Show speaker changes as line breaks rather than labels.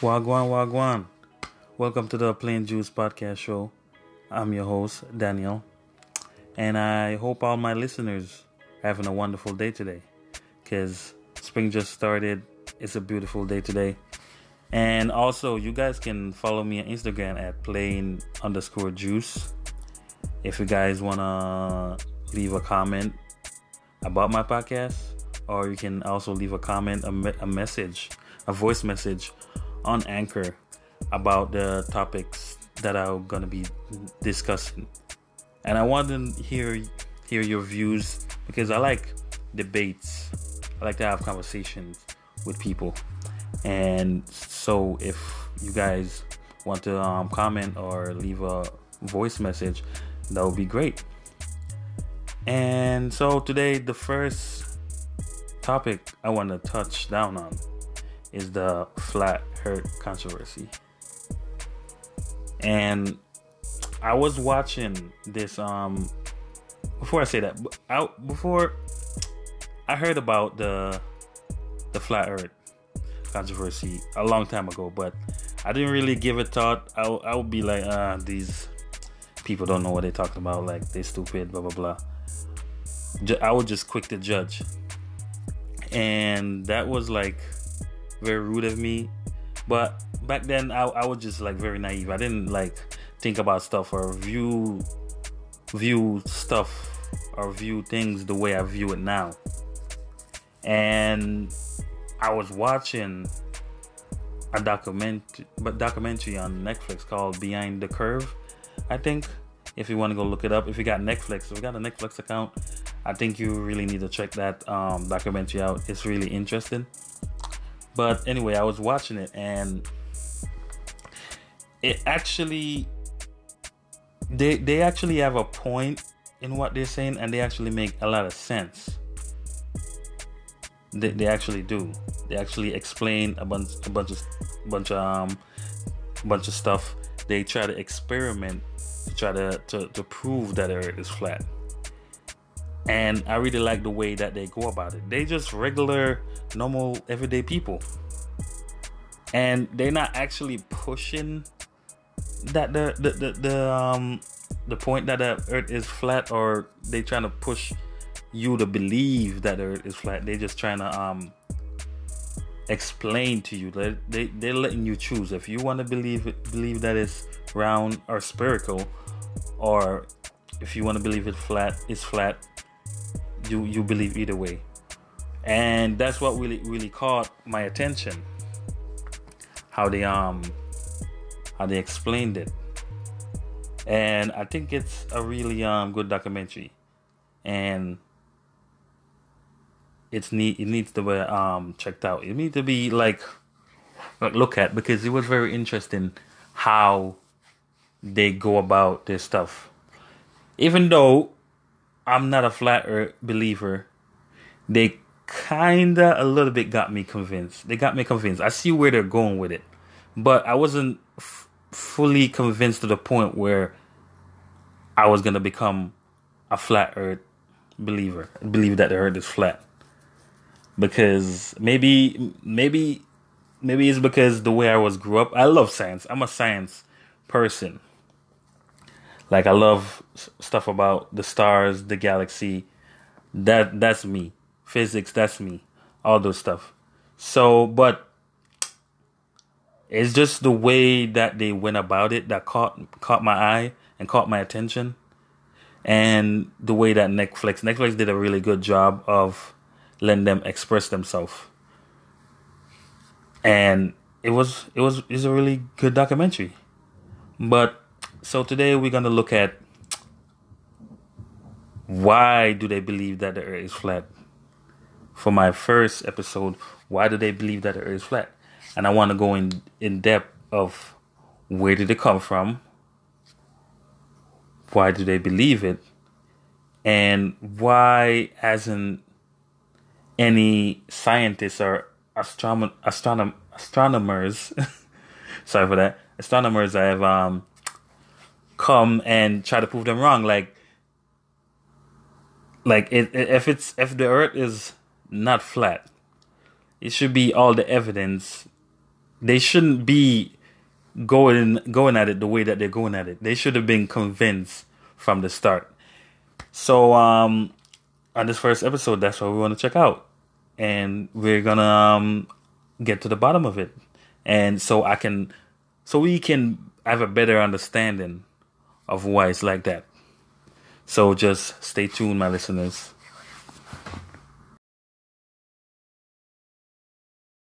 Wagwan, Wagwan. Welcome to the Plain Juice Podcast Show. I'm your host, Daniel. And I hope all my listeners are having a wonderful day today. Because spring just started. It's a beautiful day today. And also, you guys can follow me on Instagram at plain underscore juice. If you guys want to leave a comment about my podcast, or you can also leave a comment, a, me- a message, a voice message on Anchor about the topics that I'm gonna be discussing. And I want to hear hear your views because I like debates. I like to have conversations with people. And so if you guys want to um, comment or leave a voice message, that would be great. And so today the first topic I want to touch down on is the flat earth controversy. And I was watching this um before I say that out before I heard about the the flat earth controversy a long time ago, but I didn't really give it thought. I, I would be like, ah, these people don't know what they're talking about, like they're stupid, blah blah blah. I was just quick to judge, and that was like very rude of me. But back then, I, I was just like very naive. I didn't like think about stuff or view view stuff or view things the way I view it now. And I was watching a document but documentary on Netflix called Behind the Curve. I think if you want to go look it up, if you got Netflix, if you got a Netflix account, I think you really need to check that um, documentary out. It's really interesting. But anyway, I was watching it and it actually they they actually have a point in what they're saying and they actually make a lot of sense. They, they actually do. They actually explain a bunch a bunch of bunch of um bunch of stuff. They try to experiment to try to, to, to prove that Earth is flat. And I really like the way that they go about it. They just regular, normal, everyday people. And they're not actually pushing that the the, the, the um the point that the earth is flat or they trying to push you to believe that the earth is flat. They're just trying to um explain to you that they, they're letting you choose if you want to believe believe that it's round or spherical or if you want to believe it flat it's flat you you believe either way. And that's what really really caught my attention. How they um how they explained it. And i think it's a really um good documentary. And it's neat it needs to be um checked out. It needs to be like like look at because it was very interesting how they go about their stuff. Even though i'm not a flat earth believer they kinda a little bit got me convinced they got me convinced i see where they're going with it but i wasn't f- fully convinced to the point where i was gonna become a flat earth believer believe that the earth is flat because maybe maybe maybe it's because the way I was grew up. I love science. I'm a science person. Like I love stuff about the stars, the galaxy. That that's me. Physics, that's me. All those stuff. So, but it's just the way that they went about it that caught caught my eye and caught my attention. And the way that Netflix Netflix did a really good job of letting them express themselves. And it was it was it's a really good documentary. But so today we're gonna look at why do they believe that the earth is flat? For my first episode, why do they believe that the earth is flat? And I want to go in in depth of where did it come from? Why do they believe it? And why hasn't any scientists or astronom- astronom- astronomers sorry for that astronomers have um, come and try to prove them wrong like like it, if it's if the earth is not flat it should be all the evidence they shouldn't be going going at it the way that they're going at it. They should have been convinced from the start. So um on this first episode, that's what we want to check out. And we're gonna um, get to the bottom of it. And so I can so we can have a better understanding of it's like that. So just stay tuned, my listeners.